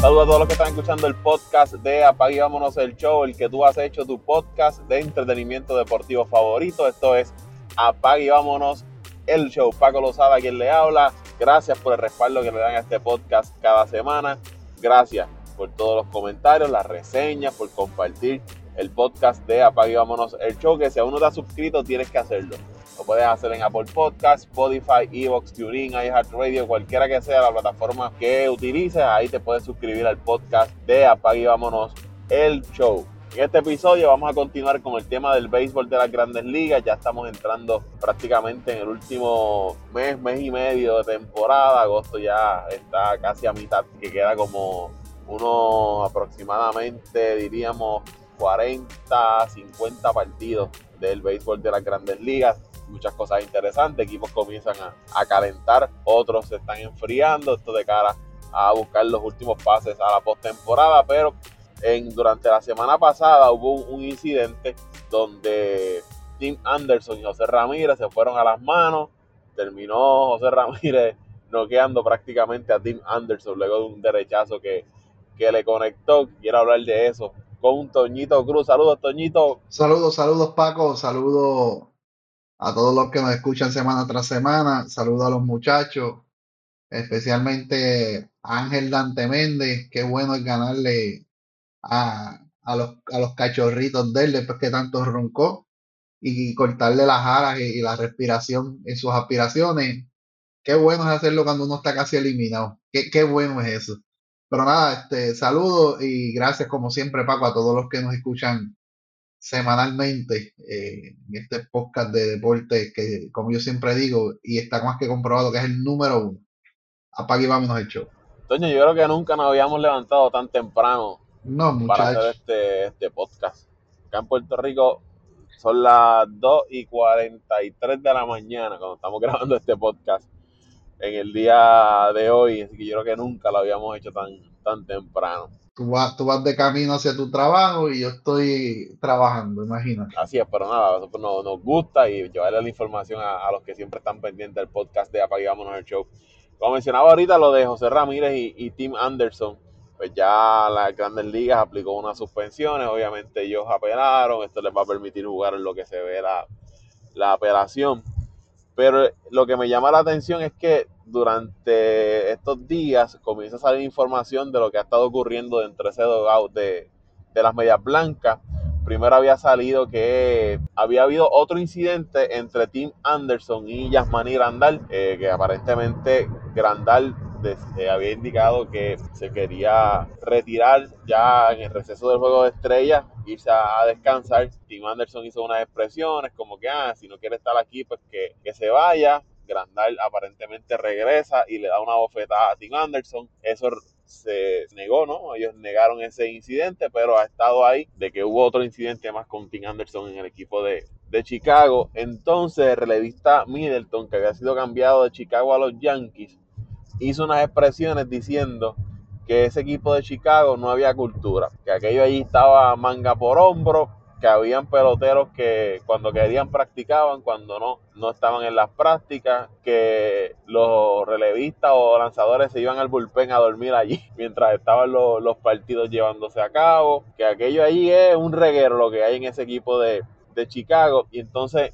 Saludos a todos los que están escuchando el podcast de Apague Vámonos el Show, el que tú has hecho tu podcast de entretenimiento deportivo favorito. Esto es Apague Vámonos el Show. Paco Lozada, quien le habla. Gracias por el respaldo que le dan a este podcast cada semana. Gracias por todos los comentarios, las reseñas, por compartir el podcast de Apague Vámonos el Show. Que si aún no te has suscrito, tienes que hacerlo. Puedes hacer en Apple Podcast, Spotify, Evox, TuneIn, iHeartRadio, cualquiera que sea la plataforma que utilices. Ahí te puedes suscribir al podcast de Apague y Vámonos el Show. En este episodio vamos a continuar con el tema del béisbol de las grandes ligas. Ya estamos entrando prácticamente en el último mes, mes y medio de temporada. Agosto ya está casi a mitad, que queda como unos aproximadamente, diríamos, 40, 50 partidos del béisbol de las grandes ligas. Muchas cosas interesantes, equipos comienzan a, calentar, otros se están enfriando, esto de cara a buscar los últimos pases a la postemporada, pero en, durante la semana pasada hubo un, incidente donde Tim Anderson y José Ramírez se fueron a las manos. Terminó José Ramírez noqueando prácticamente a Tim Anderson luego de un derechazo que, que le conectó. Quiero hablar de eso con Toñito Cruz. Saludos, Toñito. Saludos, saludos, Paco. Saludos a todos los que nos escuchan semana tras semana. Saludos a los muchachos, especialmente a Ángel Dante Méndez. Qué bueno es ganarle a, a, los, a los cachorritos de él después que tanto roncó y cortarle las alas y, la respiración en sus aspiraciones. Qué bueno es hacerlo cuando uno está casi eliminado. Qué, qué bueno es eso. Pero nada, este, saludos y gracias como siempre, Paco, a todos los que nos escuchan semanalmente eh, en este podcast de deporte que, como yo siempre digo, y está más que comprobado que es el número uno. Apague y vámonos el show. Toño, yo creo que nunca nos habíamos levantado tan temprano no, para hacer este, este podcast. Acá en Puerto Rico son las 2 y 43 de la mañana cuando estamos grabando este podcast en el día de hoy, así que yo creo que nunca lo habíamos hecho tan, tan temprano. Tú vas, tú vas de camino hacia tu trabajo y yo estoy trabajando, imagínate. Así es, pero nada, nos, nos gusta y llevarle la información a, los que siempre están pendientes del podcast de Apagámonos el Show. Como mencionaba ahorita, lo de José Ramírez y, y Tim Anderson, pues ya las grandes ligas aplicó unas suspensiones, obviamente ellos apelaron, esto les va a permitir jugar en lo que se ve la, la apelación. Pero lo que me llama la atención es que durante estos días comienza a salir información de lo que ha estado ocurriendo dentro de ese dogout de, de las medias blancas. Primero había salido que había habido otro incidente entre Tim Anderson y Yasmani Grandal, eh, que aparentemente Grandal había indicado que se quería retirar ya en el receso del juego de estrellas, irse a, descansar. Tim Anderson hizo unas expresiones como que, ah, si no quiere estar aquí, pues que, que se vaya. Grandal aparentemente regresa y le da una bofetada a Tim Anderson. Eso se negó, ¿no? Ellos negaron ese incidente, pero ha estado ahí de que hubo otro incidente más con Tim Anderson en el equipo de, de Chicago. Entonces, el relevista Middleton, que había sido cambiado de Chicago a los Yankees, hizo unas expresiones diciendo que ese equipo de Chicago no había cultura, que aquello allí estaba manga por hombro, que habían peloteros que cuando querían practicaban, cuando no, no estaban en las prácticas, que los relevistas o lanzadores se iban al bullpen a dormir allí mientras estaban los, los partidos llevándose a cabo, que aquello allí es un reguero lo que hay en ese equipo de, de Chicago. Y entonces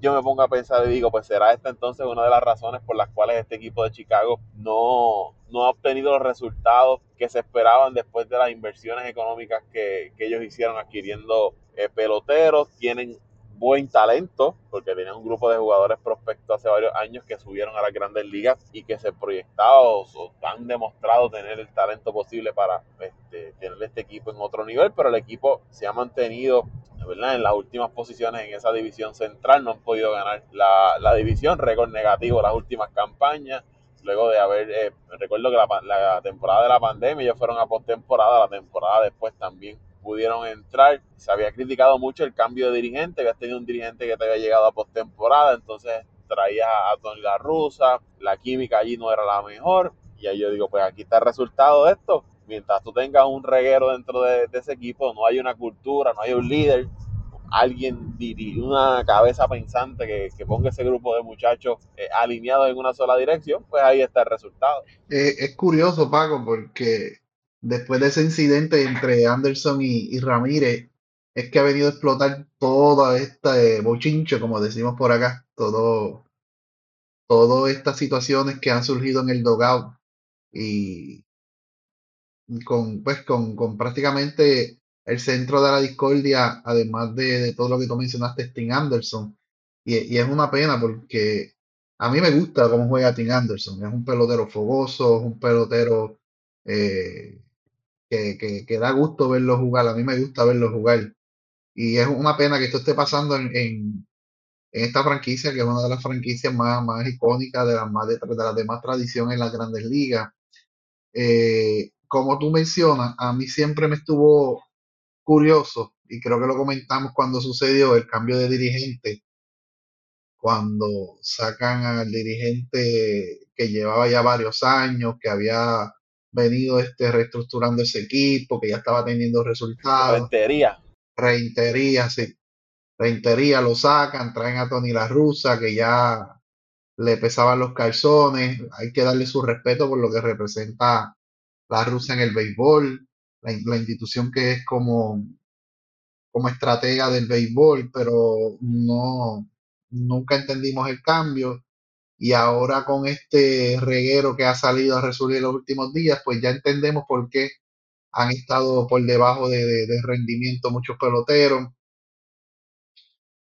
yo me pongo a pensar y digo, pues será esta entonces una de las razones por las cuales este equipo de Chicago no, no ha obtenido los resultados que se esperaban después de las inversiones económicas que, que ellos hicieron adquiriendo eh, peloteros, tienen buen talento, porque tenían un grupo de jugadores prospectos hace varios años que subieron a las grandes ligas y que se proyectaba o, han demostrado tener el talento posible para este, tener este equipo en otro nivel, pero el equipo se ha mantenido en las últimas posiciones en esa división central, no han podido ganar la, división, récord negativo las últimas campañas, luego de haber, eh, recuerdo que la, la, temporada de la pandemia ellos fueron a postemporada, la temporada después también pudieron entrar. Se había criticado mucho el cambio de dirigente, habías tenido un dirigente que te había llegado a postemporada, entonces traías a Tony La Rusa, la química allí no era la mejor, y ahí yo digo, pues aquí está el resultado de esto. Mientras tú tengas un reguero dentro de, ese equipo, no hay una cultura, no hay un líder, alguien, una cabeza pensante que, que, ponga ese grupo de muchachos eh, alineados en una sola dirección, pues ahí está el resultado. Eh, es curioso, Paco, porque después de ese incidente entre Anderson y, Ramírez, es que ha venido a explotar toda esta eh, bochincho, como decimos por acá, todo, todas estas situaciones que han surgido en el dogout y con, pues, con, con prácticamente el centro de la discordia, además de, todo lo que tú mencionaste, Tim Anderson. Y, es una pena porque a mí me gusta cómo juega Tim Anderson. Es un pelotero fogoso, es un pelotero eh, que, da gusto verlo jugar. A mí me gusta verlo jugar. Y es una pena que esto esté pasando en, esta franquicia, que es una de las franquicias más, más icónicas, de las, más de, las de más en las grandes ligas. Eh, como tú mencionas, a mí siempre me estuvo curioso, y creo que lo comentamos cuando sucedió el cambio de dirigente, cuando sacan al dirigente que llevaba ya varios años, que había venido este, reestructurando ese equipo, que ya estaba teniendo resultados. Reintería. Reintería, sí. Reintería lo sacan, traen a Tony La Russa, que ya le pesaban los calzones. Hay que darle su respeto por lo que representa la Rusa en el béisbol, la, institución que es como, como estratega del béisbol, pero no, nunca entendimos el cambio. Y ahora con este reguero que ha salido a resolver los últimos días, pues ya entendemos por qué han estado por debajo de, rendimiento muchos peloteros,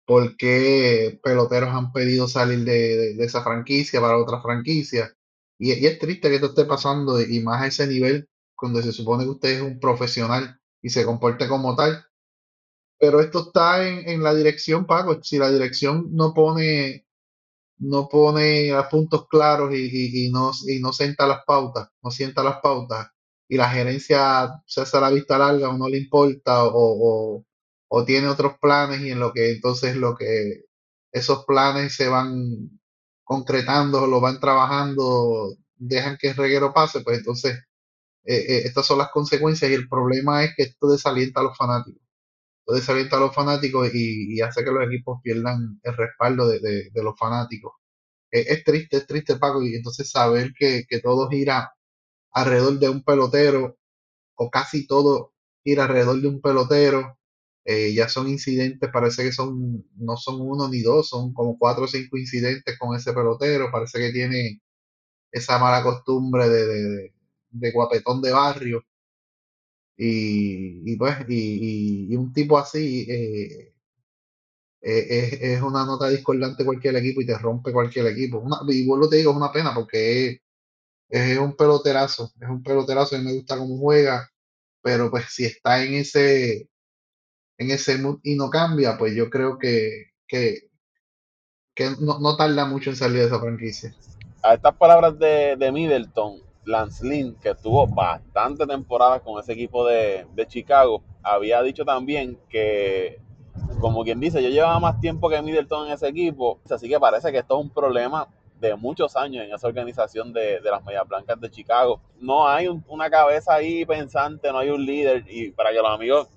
por qué peloteros han pedido salir de, esa franquicia para otra franquicia. Y, y, es triste que esto esté pasando y más a ese nivel cuando se supone que usted es un profesional y se comporte como tal. Pero esto está en, la dirección, Paco. Si la dirección no pone, no pone a puntos claros y, no, y no sienta las pautas, no sienta las pautas, y la gerencia se hace la vista larga o no le importa o, o, tiene otros planes y en lo que entonces lo que esos planes se van concretando lo van trabajando, dejan que el reguero pase, pues entonces eh, eh, estas son las consecuencias y el problema es que esto desalienta a los fanáticos. Esto desalienta a los fanáticos y, hace que los equipos pierdan el respaldo de, los fanáticos. Eh, es triste, es triste, Paco, y entonces saber que, todo gira alrededor de un pelotero, o casi todo gira alrededor de un pelotero, ya son incidentes, parece que son, no son uno ni dos, son como cuatro o cinco incidentes con ese pelotero, parece que tiene esa mala costumbre de, de guapetón de barrio. Y, pues, y, un tipo así eh, eh, es, una nota discordante cualquier equipo y te rompe cualquier equipo. Una, y vuelvo te digo, es una pena porque es, un peloterazo, es un peloterazo y me gusta cómo juega, pero pues si está en ese en ese mood y no cambia, pues yo creo que, que, no, no, tarda mucho en salir de esa franquicia. A estas palabras de, de Middleton, Lance Lynn, que tuvo bastante temporada con ese equipo de, Chicago, había dicho también que, como quien dice, yo llevaba más tiempo que Middleton en ese equipo, así que parece que esto es un problema de muchos años en esa organización de, las Medias Blancas de Chicago. No hay una cabeza ahí pensante, no hay un líder, y para que los amigos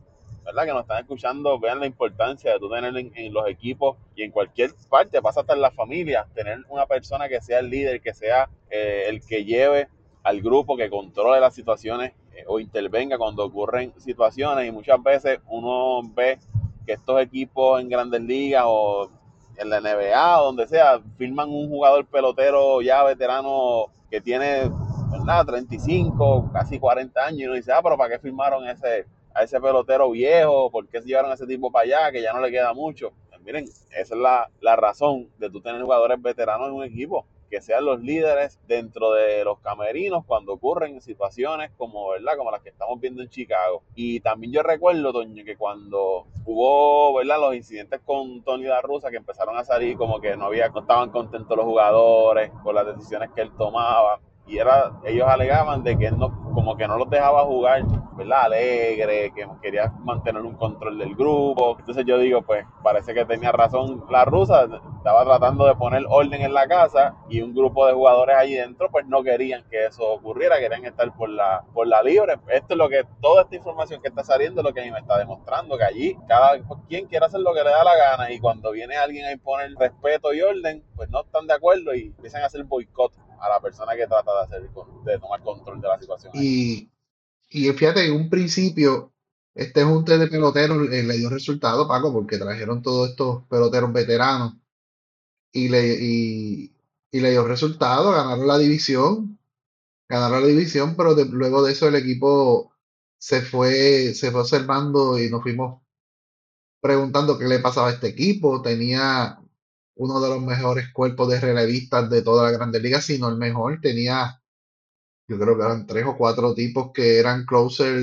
¿verdad? que nos están escuchando vean la importancia de tú tener en, los equipos y en cualquier parte, pasa hasta en la familia, tener una persona que sea el líder, que sea eh, el que lleve al grupo que controle las situaciones eh, o intervenga cuando ocurren situaciones y muchas veces uno ve que estos equipos en grandes ligas o en la NBA o donde sea, firman un jugador pelotero ya veterano que tiene, ¿verdad? 35, casi 40 años y uno dice, ah, pero ¿para qué firmaron ese, a ese pelotero viejo? ¿Por qué se llevaron a ese tipo para allá que ya no le queda mucho? Pues miren, esa es la, la razón de tú tener jugadores veteranos en un equipo que sean los líderes dentro de los camerinos cuando ocurren situaciones como, ¿verdad? como las que estamos viendo en Chicago. Y también yo recuerdo, Toño, que cuando hubo ¿verdad? los incidentes con Tony La Russa que empezaron a salir como que no, había, no estaban contentos los jugadores con las decisiones que él tomaba y era ellos alegaban de que él no como que no los dejaba jugar verdad alegre que quería mantener un control del grupo. Entonces yo digo pues parece que tenía razón la rusa estaba tratando de poner orden en la casa y un grupo de jugadores allí dentro pues no querían que eso ocurriera querían estar por la por la libre. Esto es lo que toda esta información que está saliendo lo que a mí me está demostrando que allí cada quien quiere hacer lo que le da la gana y cuando viene alguien a imponer respeto y orden pues no están de acuerdo y empiezan a hacer boicot a la persona que trata de hacer tomar control de la situación. Y, y fíjate, en un principio, este junte de peloteros le dio resultado, Paco, porque trajeron todos estos peloteros veteranos y le, y, le dio resultado, ganaron la división, ganaron la división, pero luego de eso el equipo se fue, se fue observando y nos fuimos preguntando qué le pasaba a este equipo. Tenía uno de los mejores cuerpos de relevistas de toda la Grandes Ligas, si no el mejor. Tenía, yo creo que eran tres o cuatro tipos que eran closer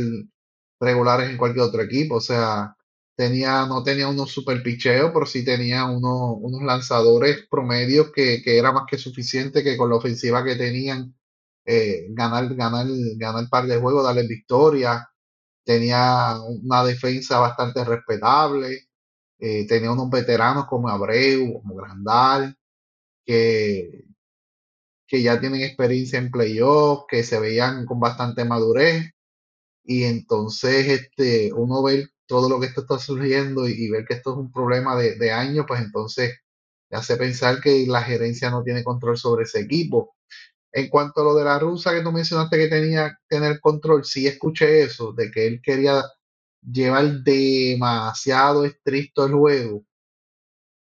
regulares en cualquier otro equipo. O sea, tenía, no tenía unos super picheos, pero sí tenía unos, unos lanzadores promedios que, que era más que suficiente que con la ofensiva que tenían eh, ganar, ganar, par de juegos, darle victoria. Tenía una defensa bastante respetable. Eh, tenía unos veteranos como Abreu, como Grandal, que, que ya tienen experiencia en playoffs, que se veían con bastante madurez. Y entonces este, uno ve todo lo que esto está surgiendo y, ver que esto es un problema de, de años, pues entonces hace pensar que la gerencia no tiene control sobre ese equipo. En cuanto a lo de la rusa que tú mencionaste que tenía que tener control, sí escuché eso, de que él quería llevar demasiado estricto el juego.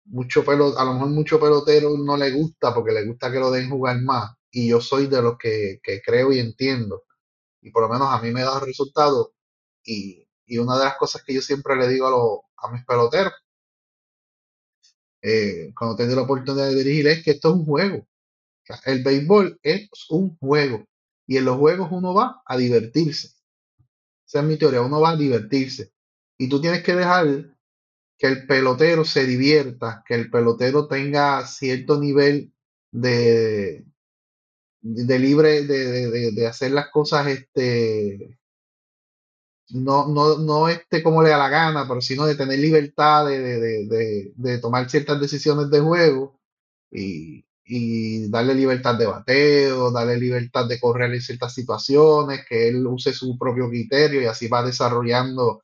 Mucho pelo, a lo mejor mucho pelotero no le gusta porque le gusta que lo den jugar más. Y yo soy de los que, que creo y entiendo. Y por lo menos a mí me da resultado. Y, y una de las cosas que yo siempre le digo a, los, a mis peloteros, eh, cuando tengo la oportunidad de dirigir, es que esto es un juego. El béisbol es un juego. Y en los juegos uno va a divertirse. Esa es mi teoría, uno va a divertirse. Y tú tienes que dejar que el pelotero se divierta, que el pelotero tenga cierto nivel de, de libre de, de- de- hacer las cosas este no, no, no este como le da la gana, pero sino de tener libertad de- de tomar ciertas decisiones de juego y, y darle libertad de bateo, darle libertad de correr en ciertas situaciones, que él use su propio criterio y así va desarrollando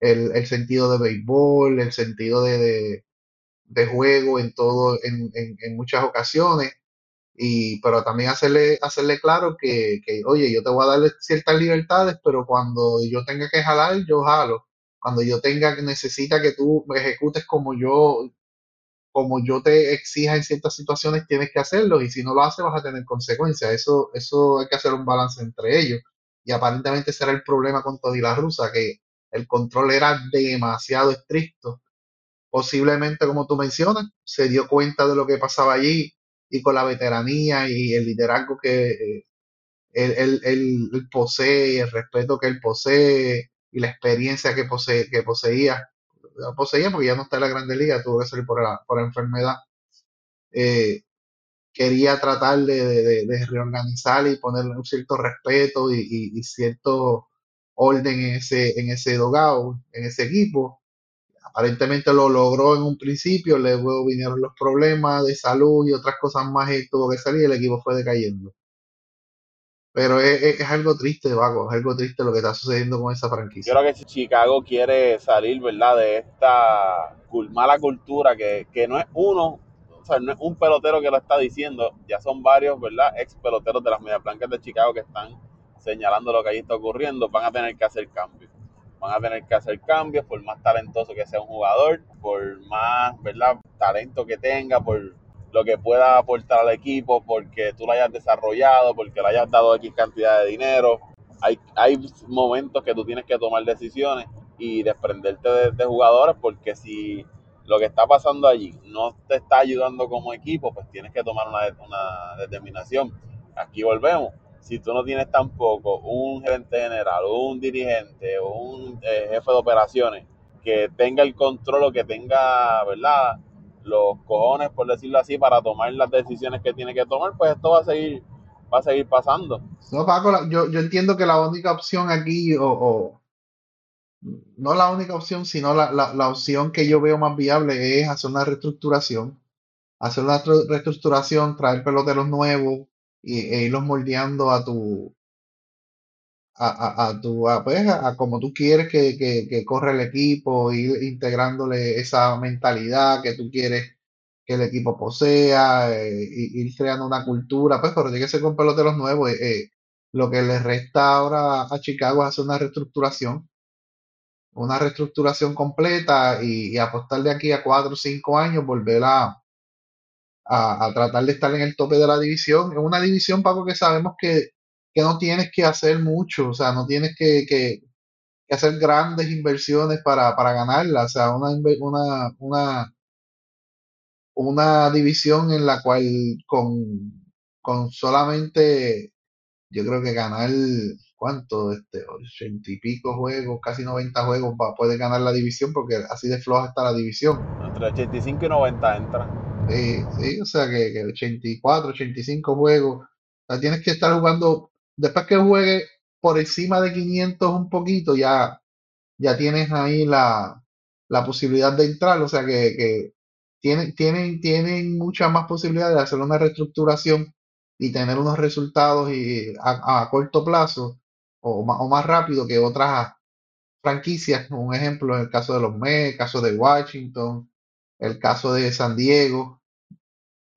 el, el sentido de béisbol, el sentido de, de- juego en todo, en, en, muchas ocasiones. Y, pero también hacerle, hacerle claro que, que, oye, yo te voy a dar ciertas libertades, pero cuando yo tenga que jalar, yo jalo. Cuando yo tenga que necesita que tú me ejecutes como yo, como yo te exija en ciertas situaciones, tienes que hacerlo. Y si no lo haces, vas a tener consecuencias. Eso, eso hay que hacer un balance entre ellos. Y aparentemente será el problema con Tony la Rusa, que el control era demasiado estricto posiblemente, como tú mencionas, se dio cuenta de lo que pasaba allí y con la veteranía y el liderazgo que eh, él, él posee, y el respeto que él posee y la experiencia que, posee, que poseía, poseía porque ya no está en la Grande Liga, tuvo que salir por la, por la enfermedad, eh, quería tratar de, reorganizar y ponerle un cierto respeto y cierto orden en ese, en ese dogado, en ese equipo Aparentemente lo logró en un principio, luego vinieron los problemas de salud y otras cosas más y tuvo que salir y el equipo fue decayendo. Pero es, es- algo triste, Vago, es algo triste lo que está sucediendo con esa Yo franquicia. creo que Chicago quiere salir, ¿verdad? De esta mala cultura que, que no es uno, o sea, no es un pelotero que lo está diciendo, ya son varios, ¿verdad? Ex peloteros de las Medias Blancas de Chicago que están señalando lo que ahí está ocurriendo, van a tener que hacer cambios. Van a tener que hacer cambios por más talentoso que sea un jugador, por más, ¿verdad? Talento que tenga, por lo que pueda aportar al equipo, porque tú lo hayas desarrollado, porque le hayas dado X cantidad de dinero, hay, hay momentos que tú tienes que tomar decisiones y desprenderte de, jugadores porque si lo que está pasando allí no te está ayudando como equipo, pues tienes que tomar una, una determinación. Aquí volvemos. Si tú no tienes tampoco un gerente general, un dirigente, un eh, jefe de operaciones que tenga el control o que tenga, ¿verdad? Los cojones, por decirlo así, para tomar las decisiones que tiene que tomar, pues esto va a seguir, va a seguir pasando. No, Paco, yo, yo entiendo que la única opción aquí, o, no la única opción, sino la, la, la opción que yo veo más viable es hacer una reestructuración, hacer una tru- reestructuración, traer peloteros nuevos y, e irlos moldeando a tu, a, a, a tu, a, pues, a, como tú quieres que, que, que corra el equipo, ir integrándole esa mentalidad que tú quieres que el equipo posea, eh, ir creando una cultura, pues, pero tiene que ser con peloteros nuevos. eh, eh, Lo que le resta ahora a Chicago es hacer una reestructuración, una reestructuración completa y, y apostar de aquí a cuatro o cinco años, volver a, a, a tratar de estar en el tope de la división. Es una división, Paco, que sabemos que, que no tienes que hacer mucho, o sea, no tienes que, que- que hacer grandes inversiones para, para ganarla, o sea, una, una, una, una división en la cual con, con solamente, yo creo que ganar, ¿cuánto? Este, ochenta y pico juegos, casi 90 juegos, va, puedes ganar la división porque así de floja está la división. Entre 85 y 90 entra. Sí, sí, o sea que, que 84, 85 juegos. O sea, tienes que estar jugando, después que juegue por encima de 500 un poquito, ya, ya tienes ahí la, la posibilidad de entrar. O sea que, que tienen, tienen, tienen muchas más posibilidades de hacer una reestructuración y tener unos resultados y a, a corto plazo o o más rápido que otras franquicias. Un ejemplo, en el caso de los Mets, el caso de Washington, el caso de San Diego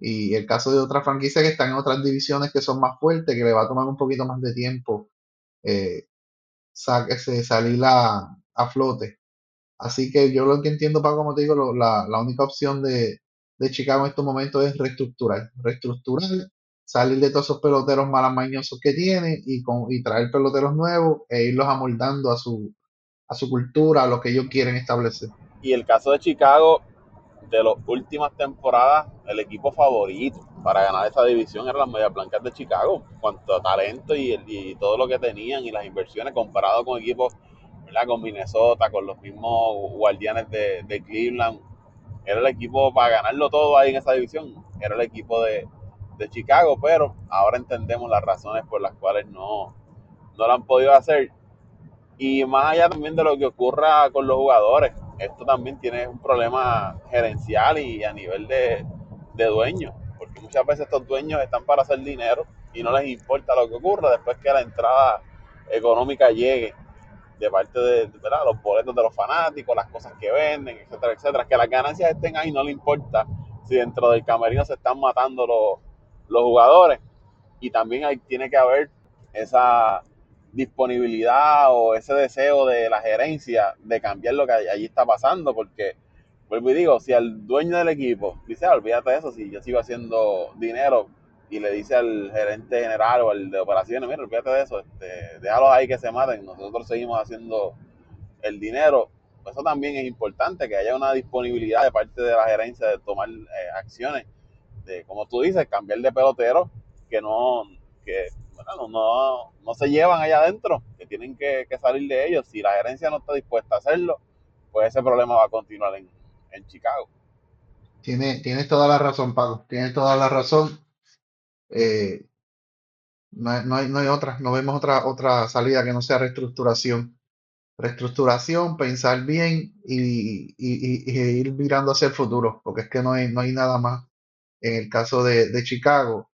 y el caso de otras franquicias que están en otras divisiones que son más fuertes, que le va a tomar un poquito más de tiempo eh, salir a, flote. Así que yo lo que entiendo, Paco, como te digo, la, la única opción de, de Chicago en estos momentos es reestructurar. Reestructurar, salir de todos esos peloteros malamañosos que tiene y, con, y traer peloteros nuevos e irlos amoldando a su, a su cultura, a lo que ellos quieren establecer. Y el caso de Chicago, de las últimas temporadas, el equipo favorito para ganar esa división eran las Medias Blancas de Chicago. Cuanto talento y todo lo que tenían y las inversiones comparado con equipos, ¿verdad? Con Minnesota, con los mismos Guardianes de, de Cleveland. Era el equipo para ganarlo todo ahí en esa división. Era el equipo de, de Chicago, pero ahora entendemos las razones por las cuales no, no lo han podido hacer. Y más allá también de lo que ocurra con los jugadores, esto también tiene un problema gerencial y a nivel de, de dueños, porque muchas veces estos dueños están para hacer dinero y no les importa lo que ocurra después que la entrada económica llegue de parte de, de, los boletos de los fanáticos, las cosas que venden, etcétera, etcétera. Que las ganancias estén ahí, no le importa si dentro del camerino se están matando los, los jugadores. Y también hay, tiene que haber esa disponibilidad o ese deseo de la gerencia de cambiar lo que allí está pasando, porque vuelvo y digo, si al dueño del equipo dice, ah, olvídate de eso, si yo sigo haciendo dinero y le dice al gerente general o al de operaciones, mira, olvídate de eso, este, déjalos ahí que se maten, nosotros seguimos haciendo el dinero. Eso también es importante, que haya una disponibilidad de parte de la gerencia de tomar eh, acciones, de, como tú dices, cambiar de pelotero, que no, que no, no se llevan allá adentro, que tienen que, salir de ellos. Si la gerencia no está dispuesta a hacerlo, pues ese problema va a continuar en, en Chicago. Tiene, tienes toda la razón, Paco. Tienes toda la razón. Eh, no, no hay no hay otra, no vemos otra, otra salida que no sea reestructuración. Reestructuración, pensar bien y, y- y- y ir mirando hacia el futuro, porque es que no hay, no hay nada más. En el caso de, de Chicago,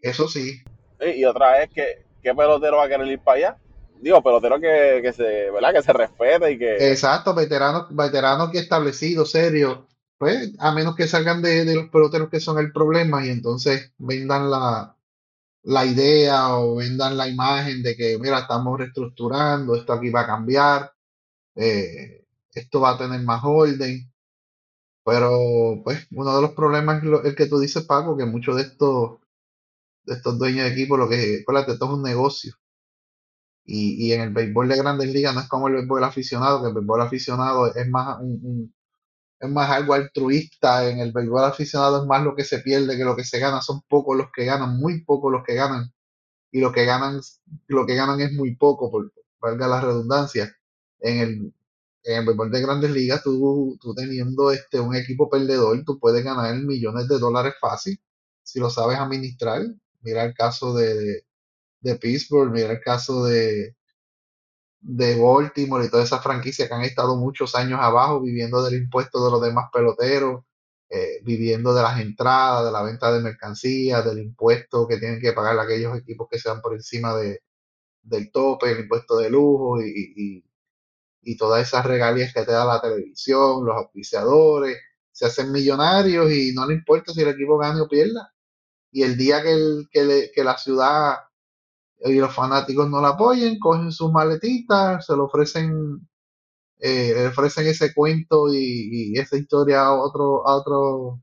eso sí, Y, otra vez, ¿qué, ¿qué pelotero va a querer ir para allá? Digo, pelotero que, que se, ¿verdad? Que se respete y que, exacto, veteranos, veteranos que establecidos, serios, pues a menos que salgan de, de los peloteros que son el problema y entonces vendan la, la idea o vendan la imagen de que, mira, estamos reestructurando, esto aquí va a cambiar, eh, esto va a tener más orden, pero pues uno de los problemas es el que tú dices, Paco, que muchos de estos, de estos dueños de equipo, lo que, acuérdate, esto es un negocio. Y, y en el béisbol de grandes ligas no es como el béisbol aficionado, que el béisbol aficionado es más un, es más algo altruista, en el béisbol aficionado es más lo que se pierde que lo que se gana, son pocos los que ganan, muy pocos los que ganan y lo que ganan, lo que ganan es muy poco, por, valga la redundancia. En el, en el béisbol de grandes ligas, tú, tú teniendo este, un equipo perdedor, tú puedes ganar millones de dólares fácil si lo sabes administrar. Mira el caso de, de, Pittsburgh, mira el caso de, de Baltimore y todas esas franquicias que han estado muchos años abajo viviendo del impuesto de los demás peloteros, eh, viviendo de las entradas, de la venta de mercancías, del impuesto que tienen que pagar aquellos equipos que sean por encima de, del tope, el impuesto de lujo y, y, y todas esas regalías que te da la televisión, los auspiciadores, se hacen millonarios y no le importa si el equipo gane o pierda. Y el día que, el, que, le, que la ciudad y los fanáticos no la apoyen, cogen sus maletitas, se lo ofrecen, eh, le ofrecen ese cuento y, y esa historia a otro, a otro,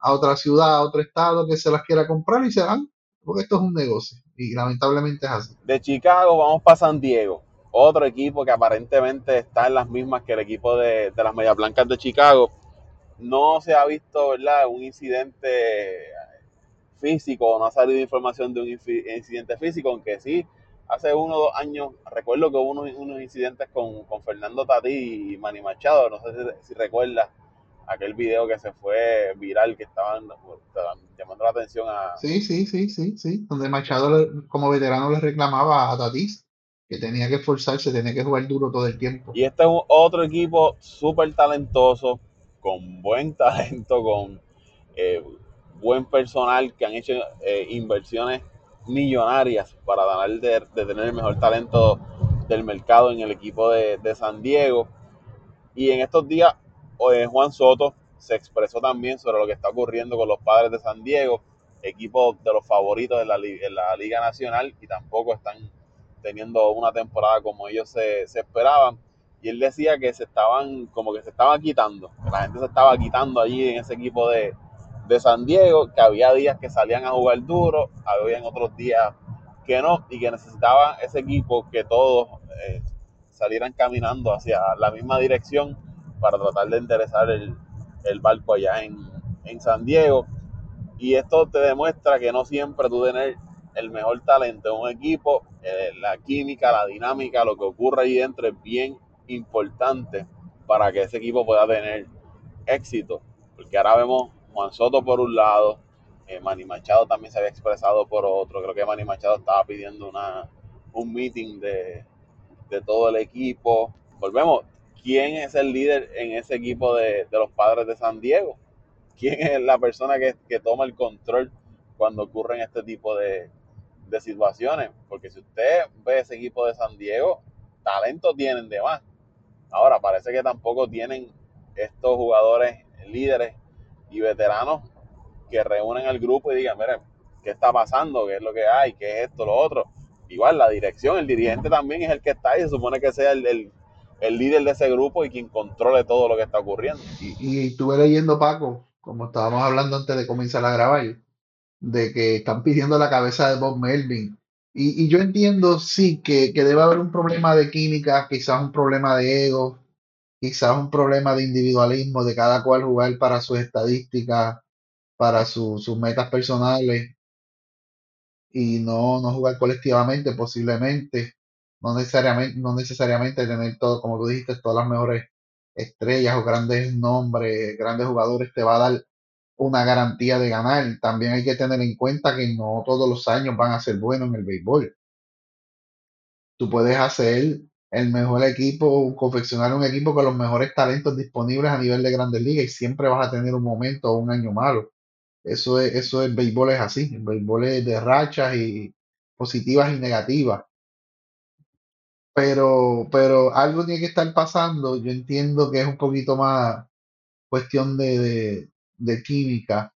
a otra ciudad, a otro estado que se las quiera comprar y se van, porque esto es un negocio y lamentablemente es así. De Chicago vamos para San Diego, otro equipo que aparentemente está en las mismas que el equipo de, de las Medias Blancas de Chicago. No se ha visto, ¿verdad? Un incidente físico, no ha salido información de un incidente físico, aunque sí, hace uno o dos años, recuerdo que hubo unos, unos incidentes con, con Fernando Tatí y Manny Machado, no sé si, si recuerdas aquel video que se fue viral, que estaban, llamando la atención a, Sí, sí, sí, sí, sí, donde Machado como veterano le reclamaba a Tatis que tenía que esforzarse, tenía que jugar duro todo el tiempo. Y este es otro equipo súper talentoso, con buen talento, con eh, buen personal, que han hecho eh, inversiones millonarias para ganar de, de tener el mejor talento del mercado en el equipo de, de San Diego. Y en estos días, eh, Juan Soto se expresó también sobre lo que está ocurriendo con los padres de San Diego, equipo de los favoritos en la, en la Liga Nacional, y tampoco están teniendo una temporada como ellos se, se esperaban. Y él decía que se estaban, como que se estaba quitando, que la gente se estaba quitando allí en ese equipo de, de San Diego, que había días que salían a jugar duro, había otros días que no, y que necesitaban ese equipo que todos eh, salieran caminando hacia la misma dirección para tratar de enderezar el, el barco allá en, en San Diego. Y esto te demuestra que no siempre tú tener el mejor talento en un equipo, eh, la química, la dinámica, lo que ocurre ahí dentro es bien importante para que ese equipo pueda tener éxito. Porque ahora vemos Juan Soto por un lado, eh, Manny Machado también se había expresado por otro. Creo que Manny Machado estaba pidiendo una, un meeting de, de todo el equipo. Volvemos, ¿quién es el líder en ese equipo de, de los padres de San Diego? ¿Quién es la persona que, que toma el control cuando ocurren este tipo de, de situaciones? Porque si usted ve ese equipo de San Diego, talento tienen de más. Ahora, parece que tampoco tienen estos jugadores líderes y veteranos que reúnen al grupo y digan, miren, ¿qué está pasando? ¿Qué es lo que hay? ¿Qué es esto? Lo otro. Igual la dirección, el dirigente también es el que está ahí, se supone que sea el, el, el líder de ese grupo y quien controle todo lo que está ocurriendo. Y, y estuve leyendo, Paco, como estábamos hablando antes de comenzar a grabar, de que están pidiendo la cabeza de Bob Melvin. Y, y yo entiendo, sí, que, que debe haber un problema de química, quizás un problema de ego, quizás un problema de individualismo, de cada cual jugar para sus estadísticas, para su- sus metas personales y no, no jugar colectivamente, posiblemente. No necesariamente, no necesariamente tener todo, como tú dijiste, todas las mejores estrellas o grandes nombres, grandes jugadores te va a dar una garantía de ganar. También hay que tener en cuenta que no todos los años van a ser buenos en el béisbol. Tú puedes hacer el mejor equipo, confeccionar un equipo con los mejores talentos disponibles a nivel de grandes ligas y siempre vas a tener un momento o un año malo. Eso es, eso es, béisbol es así, el béisbol es de rachas y positivas y negativas. Pero, pero algo tiene que estar pasando. Yo entiendo que es un poquito más cuestión de, de, química,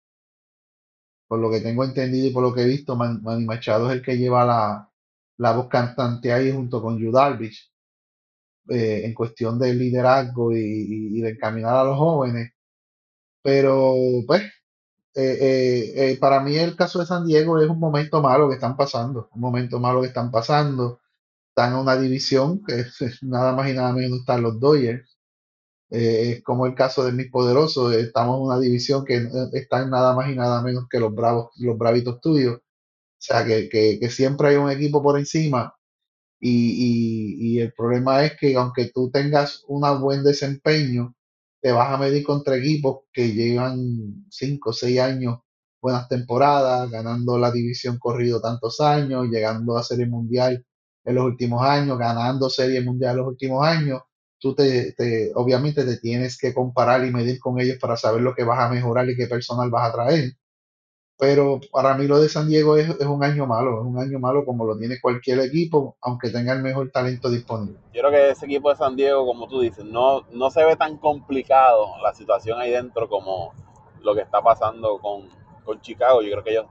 por lo que tengo entendido y por lo que he visto, Man- Manny Machado es el que lleva la, la voz cantante ahí junto con Yu eh, en cuestión de liderazgo y, y- de encaminar a los jóvenes. Pero, pues, eh, eh, para mí el caso de San Diego es un momento malo que están pasando, un momento malo que están pasando. Están en una división que es, nada más y nada menos están los Dodgers. Eh, como el caso de mis poderosos, estamos en una división que están nada más y nada menos que los bravos, los bravitos tuyos. O sea que, que siempre hay un equipo por encima y, y- y el problema es que aunque tú tengas un buen desempeño, te vas a medir contra equipos que llevan 5 o 6 años, buenas temporadas, ganando la división corrido tantos años, llegando a Serie Mundial en los últimos años, ganando Serie Mundial en los últimos años. Tú te, te- obviamente te tienes que comparar y medir con ellos para saber lo que vas a mejorar y qué personal vas a traer. Pero para mí lo de San Diego es, es un año malo, es un año malo como lo tiene cualquier equipo, aunque tenga el mejor talento disponible. Yo creo que ese equipo de San Diego, como tú dices, no, no se ve tan complicado la situación ahí dentro como lo que está pasando con, con Chicago. Yo creo que ellos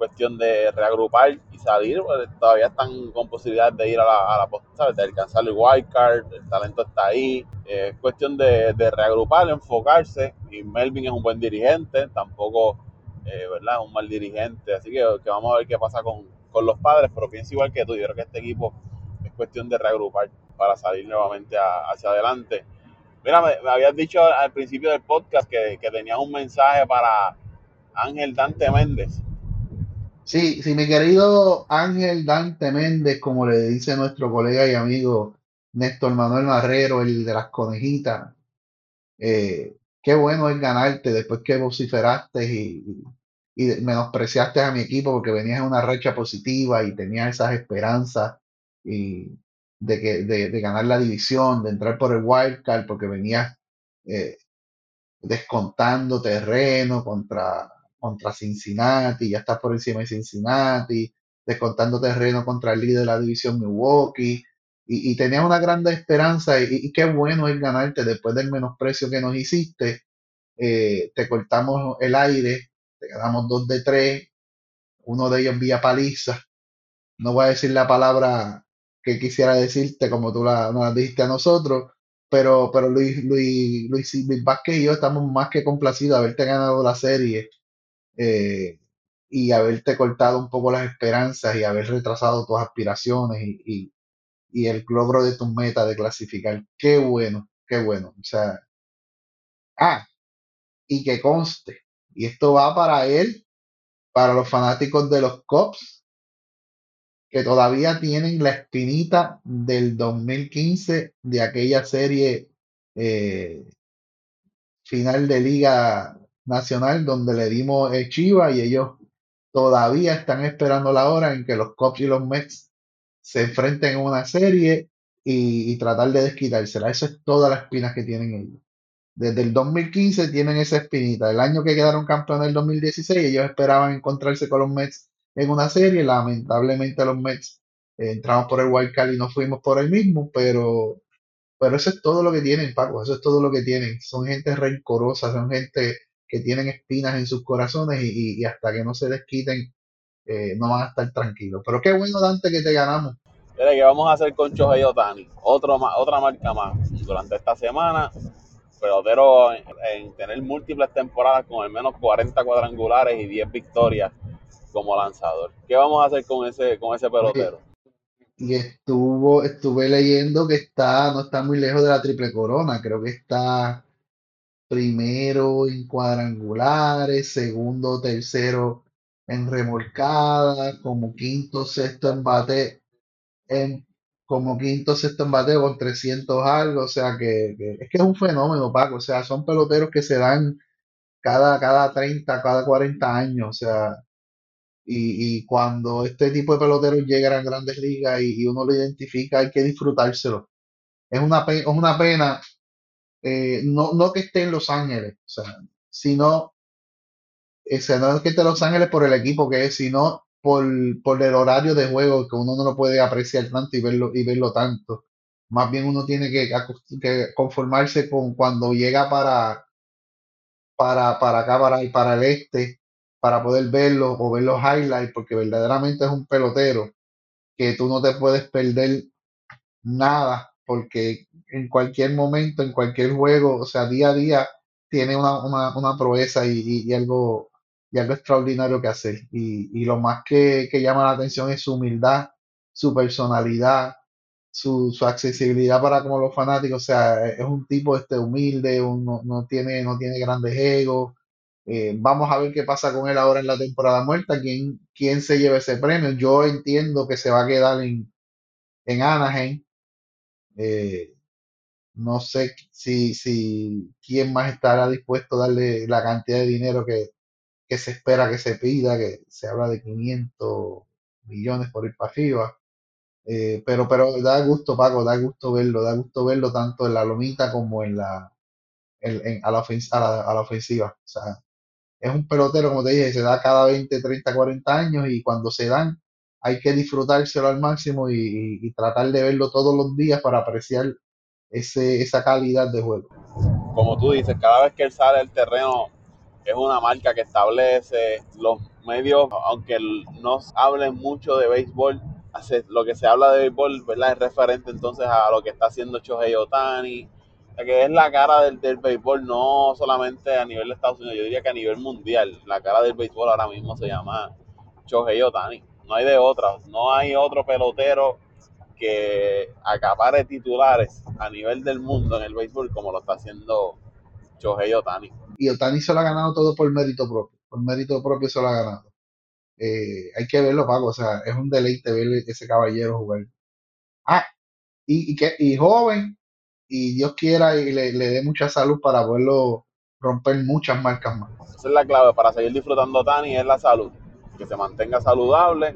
cuestión de reagrupar y salir, pues, todavía están con posibilidades de ir a la, a la post, de alcanzar el wildcard, el talento está ahí, es cuestión de, de, reagrupar, enfocarse, y Melvin es un buen dirigente, tampoco, eh, ¿verdad? Un mal dirigente, así que, que, vamos a ver qué pasa con, con los padres, pero pienso igual que tú, yo creo que este equipo es cuestión de reagrupar para salir nuevamente hacia adelante. Mira, me, habías dicho al principio del podcast que, que tenías un mensaje para Ángel Dante Méndez. Sí, sí, mi querido Ángel Dante Méndez, como le dice nuestro colega y amigo Néstor Manuel Marrero, el de las conejitas, eh, qué bueno es ganarte después que vociferaste y, y, menospreciaste a mi equipo porque venías en una racha positiva y tenías esas esperanzas y de, que, de, ganar la división, de entrar por el wildcard porque venías eh, descontando terreno contra contra Cincinnati, ya está por encima de Cincinnati, descontando terreno contra el líder de la división Milwaukee, y, y tenías una gran esperanza, y, qué bueno es ganarte después del menosprecio que nos hiciste, eh, te cortamos el aire, te quedamos dos de tres, uno de ellos vía paliza, no voy a decir la palabra que quisiera decirte como tú la, la dijiste a nosotros, pero, pero Luis, Luis, Luis, Luis Vázquez y yo estamos más que complacidos de haberte ganado la serie eh, y haberte cortado un poco las esperanzas y haber retrasado tus aspiraciones y, y, el logro de tu meta de clasificar. Qué bueno, qué bueno. O sea, ah, y que conste, y esto va para él, para los fanáticos de los Cops, que todavía tienen la espinita del 2015 de aquella serie eh, final de liga nacional donde le dimos Chiva y ellos todavía están esperando la hora en que los Cubs y los Mets se enfrenten en una serie y, tratar de desquitársela. Eso es todas las espinas que tienen ellos. Desde el 2015 tienen esa espinita. El año que quedaron campeones el 2016, ellos esperaban encontrarse con los Mets en una serie. Lamentablemente los Mets eh, entramos por el Wild Card y no fuimos por el mismo, pero, pero eso es todo lo que tienen, Paco. Eso es todo lo que tienen. Son gente rencorosa, son gente que tienen espinas en sus corazones y, hasta que no se desquiten eh, no van a estar tranquilos. Pero qué bueno, Dante, que te ganamos. ¿qué vamos a hacer con Chohei Otani? Otro, otra marca más. Durante esta semana, pelotero en, en, tener múltiples temporadas con al menos 40 cuadrangulares y 10 victorias como lanzador. ¿Qué vamos a hacer con ese, con ese pelotero? Y estuvo, estuve leyendo que está, no está muy lejos de la triple corona, creo que está primero en cuadrangulares, segundo, tercero en remolcada, como quinto, sexto en bate, en, como quinto, sexto en bate con 300 algo, o sea que, es que es un fenómeno, Paco, o sea, son peloteros que se dan cada, cada 30, cada 40 años, o sea, y, y cuando este tipo de peloteros llegan a grandes ligas y, uno lo identifica, hay que disfrutárselo. Es una, es una pena eh, no, no que esté en Los Ángeles, o sea, sino, ese, no que esté Los Ángeles por el equipo que es, sino por, por el horario de juego que uno no lo puede apreciar tanto y verlo, y verlo tanto. Más bien uno tiene que, que conformarse con cuando llega para, para, para acá, para, para el este, para poder verlo o ver los highlights, porque verdaderamente es un pelotero que tú no te puedes perder nada, porque en cualquier momento, en cualquier juego, o sea, día a día tiene una, una, una proeza y, algo, y algo extraordinario que hacer. Y, y lo más que, que, llama la atención es su humildad, su personalidad, su, su, accesibilidad para como los fanáticos. O sea, es un tipo este, humilde, no, no, tiene, no tiene grandes egos. Eh, vamos a ver qué pasa con él ahora en la temporada muerta, quién, quién se lleva ese premio. Yo entiendo que se va a quedar en, en Anaheim. Eh, no sé si, si quién más estará dispuesto a darle la cantidad de dinero que, se espera que se pida, que se habla de 500 millones por ir para arriba. Eh, pero, pero da gusto, Paco, da gusto verlo, da gusto verlo tanto en la lomita como en la, a, la a, la, ofensiva. O sea, es un pelotero, como te dije, se da cada 20, 30, 40 años y cuando se dan hay que disfrutárselo al máximo y tratar de verlo todos los días para apreciar ese, esa calidad de juego. Como tú dices, cada vez que él sale del terreno es una marca que establece los, medios, aunque no hablen mucho de béisbol, hace, lo que se habla de béisbol. Es referente entonces a lo que está haciendo Shohei Otani, que es la cara del, del, béisbol, no solamente a nivel de Estados Unidos, yo diría que a nivel mundial. La cara del béisbol ahora mismo se llama Shohei Otani. No hay de otra, no hay otro pelotero que acapare titulares a nivel del mundo en el béisbol como lo está haciendo Shohei Otani. Y Otani se lo ha ganado todo por mérito propio, por mérito propio se lo ha ganado. Eh, hay que verlo, Paco, o sea, es un deleite ver ese caballero jugar. Ah, y, y, que, y joven, y Dios quiera y le, le dé mucha salud para poderlo romper muchas marcas más. Esa es la clave para seguir disfrutando Tani, es la salud. Que se mantenga saludable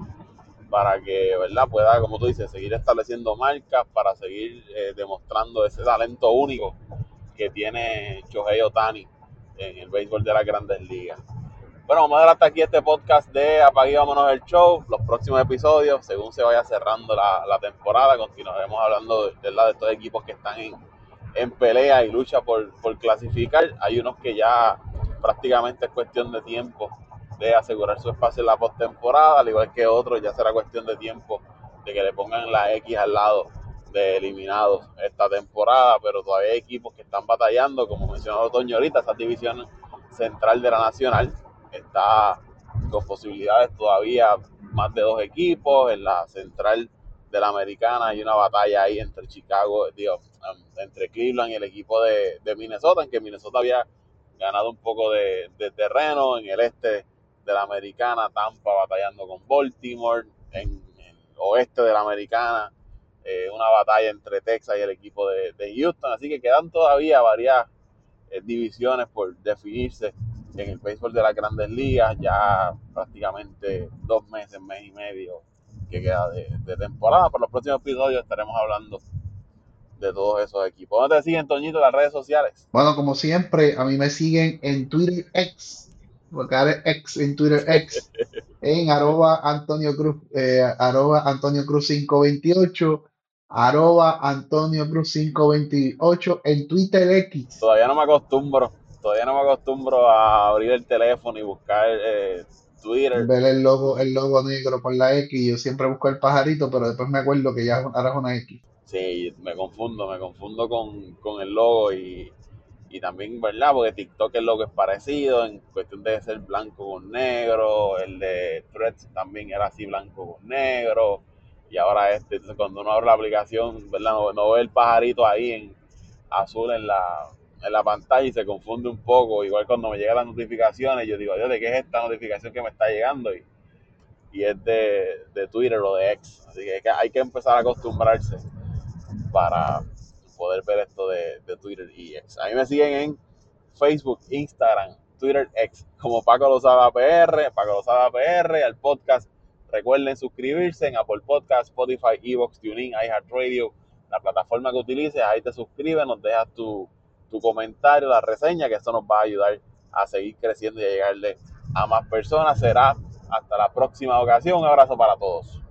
para que, ¿verdad? Pueda, como tú dices, seguir estableciendo marcas, para seguir eh, demostrando ese talento único que tiene Shohei Otani en el béisbol de las grandes ligas. Bueno, vamos a dar hasta aquí este podcast de Apague Vámonos el Show. Los próximos episodios, según se vaya cerrando la, la temporada, continuaremos hablando de, de, de, estos equipos que están en, en pelea y lucha por, por, clasificar. Hay unos que ya prácticamente es cuestión de tiempo de asegurar su espacio en la postemporada, al igual que otros, ya será cuestión de tiempo de que le pongan la X al lado de eliminados esta temporada, pero todavía hay equipos que están batallando, como mencionó Toño ahorita, esa división central de la Nacional está con posibilidades todavía más de dos equipos. En la central de la americana hay una batalla ahí entre Chicago, digo, entre Cleveland y el equipo de, de Minnesota, en que Minnesota había ganado un poco de, de, terreno. En el este de la americana, Tampa batallando con Baltimore. En el oeste de la americana, eh, una batalla entre Texas y el equipo de, de Houston. Así que quedan todavía varias eh, divisiones por definirse en el béisbol de las grandes ligas, ya prácticamente dos meses, mes y medio que queda de, de, temporada. Por los próximos episodios estaremos hablando de todos esos equipos. ¿Dónde te siguen, Toñito, las redes sociales? Bueno, como siempre, a mí me siguen en Twitter X, porque ahora es X en Twitter X, en arroba Antonio Cruz, eh, arroba Antonio Cruz 528 arroba Antonio Cruz 528 en Twitter X. Todavía no me acostumbro todavía no me acostumbro a abrir el teléfono y buscar eh, Twitter. Ver el logo, el logo negro por la X. Yo siempre busco el pajarito, pero después me acuerdo que ya ahora es una X. Sí, me confundo, me confundo con, con el logo y, y, también, ¿verdad? Porque TikTok el logo es parecido en cuestión de ser blanco con negro. El de Threads también era así blanco con negro. Y ahora este, entonces cuando uno abre la aplicación, ¿verdad? No, no ve el pajarito ahí en azul en la en la pantalla y se confunde un poco. Igual cuando me llegan las notificaciones, yo digo, Dios, ¿de qué es esta notificación que me está llegando? Y, y es de, de, Twitter o de X. Así que hay que empezar a acostumbrarse para poder ver esto de, de Twitter y X. A mí me siguen en Facebook, Instagram, Twitter, X, como Paco Lozada PR, Paco Lozada PR, al podcast. Recuerden suscribirse en Apple Podcast, Spotify, Evox, TuneIn, iHeartRadio, la plataforma que utilices. Ahí te suscribes, nos dejas tu tu comentario, la reseña, que eso nos va a ayudar a seguir creciendo y a llegarle a más personas. Será hasta la próxima ocasión. Un abrazo para todos.